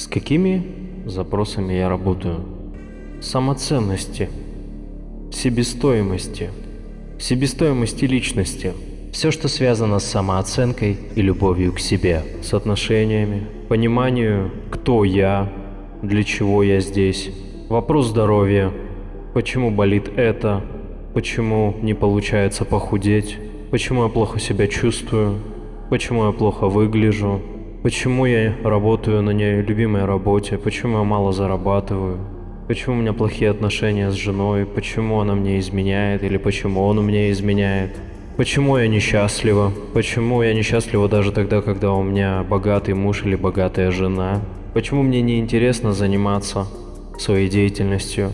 С какими запросами я работаю? Самоценности, себестоимости, себестоимости личности. Все, что связано с самооценкой и любовью к себе, с отношениями, пониманию, кто я, для чего я здесь. Вопрос здоровья, почему болит это, почему не получается похудеть, почему я плохо себя чувствую, почему я плохо выгляжу, почему я работаю на любимой работе, почему я мало зарабатываю, почему у меня плохие отношения с женой, почему она мне изменяет? Или почему он меня изменяет, почему я несчастлива, почему я несчастлива даже тогда, когда у меня богатый муж или богатая жена, почему мне не интересно заниматься своей деятельностью,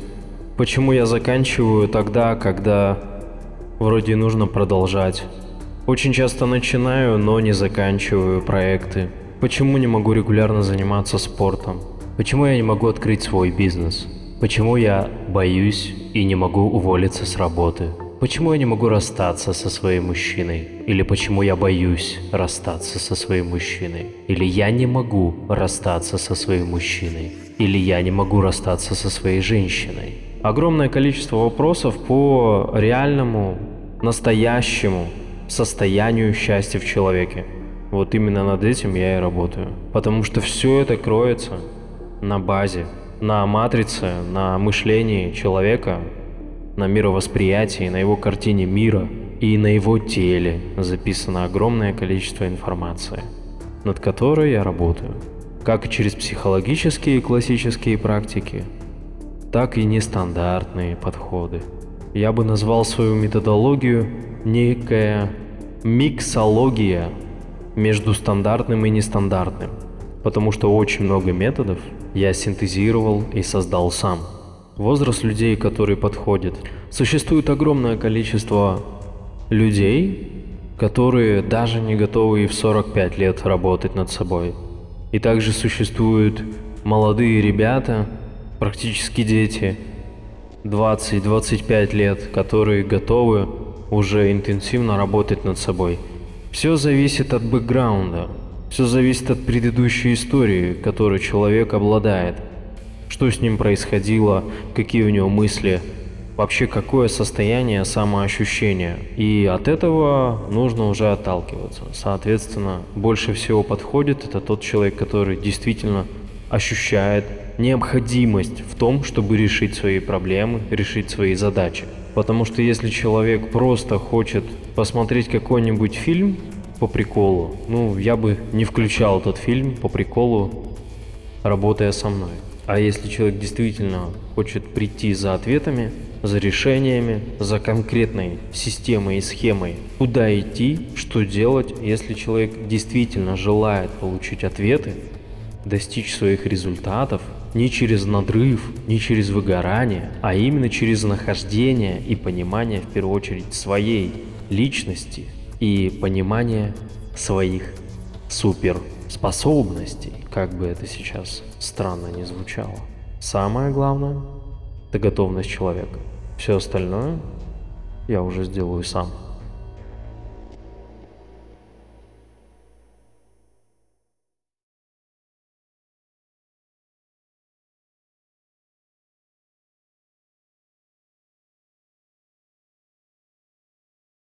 почему я заканчиваю тогда, когда вроде нужно продолжать. Очень часто начинаю, но не заканчиваю проекты. Почему не могу регулярно заниматься спортом? Почему я не могу открыть свой бизнес? Почему я боюсь и не могу уволиться с работы? Почему я не могу расстаться со своим мужчиной? Или почему я боюсь расстаться со своим мужчиной? Или я не могу расстаться со своим мужчиной? Или я не могу расстаться со своей женщиной? Огромное количество вопросов по реальному, настоящему состоянию счастья в человеке. Вот именно над этим я и работаю. Потому что все это кроется на базе, на матрице, на мышлении человека, на мировосприятии, на его картине мира и на его теле записано огромное количество информации, над которой я работаю. Как через психологические и классические практики, так и нестандартные подходы. Я бы назвал свою методологию некая миксология между стандартным и нестандартным, потому что очень много методов я синтезировал и создал сам. Возраст людей, которые подходят. Существует огромное количество людей, которые даже не готовы и в 45 лет работать над собой. И также существуют молодые ребята, практически дети, 20-25 лет, которые готовы уже интенсивно работать над собой. Все зависит от бэкграунда, все зависит от предыдущей истории, которой человек обладает. Что с ним происходило, какие у него мысли, вообще какое состояние самоощущения. И от этого нужно уже отталкиваться. Соответственно, больше всего подходит это тот человек, который действительно ощущает необходимость в том, чтобы решить свои проблемы, решить свои задачи. Потому что если человек просто хочет посмотреть какой-нибудь фильм по приколу, ну, я бы не включал этот фильм по приколу, работая со мной. А если человек действительно хочет прийти за ответами, за решениями, за конкретной системой и схемой, куда идти, что делать, если человек действительно желает получить ответы, достичь своих результатов не через надрыв, не через выгорание, а именно через нахождение и понимание в первую очередь своей личности и понимание своих суперспособностей, как бы это сейчас странно не звучало. Самое главное – это готовность человека. Все остальное я уже сделаю сам.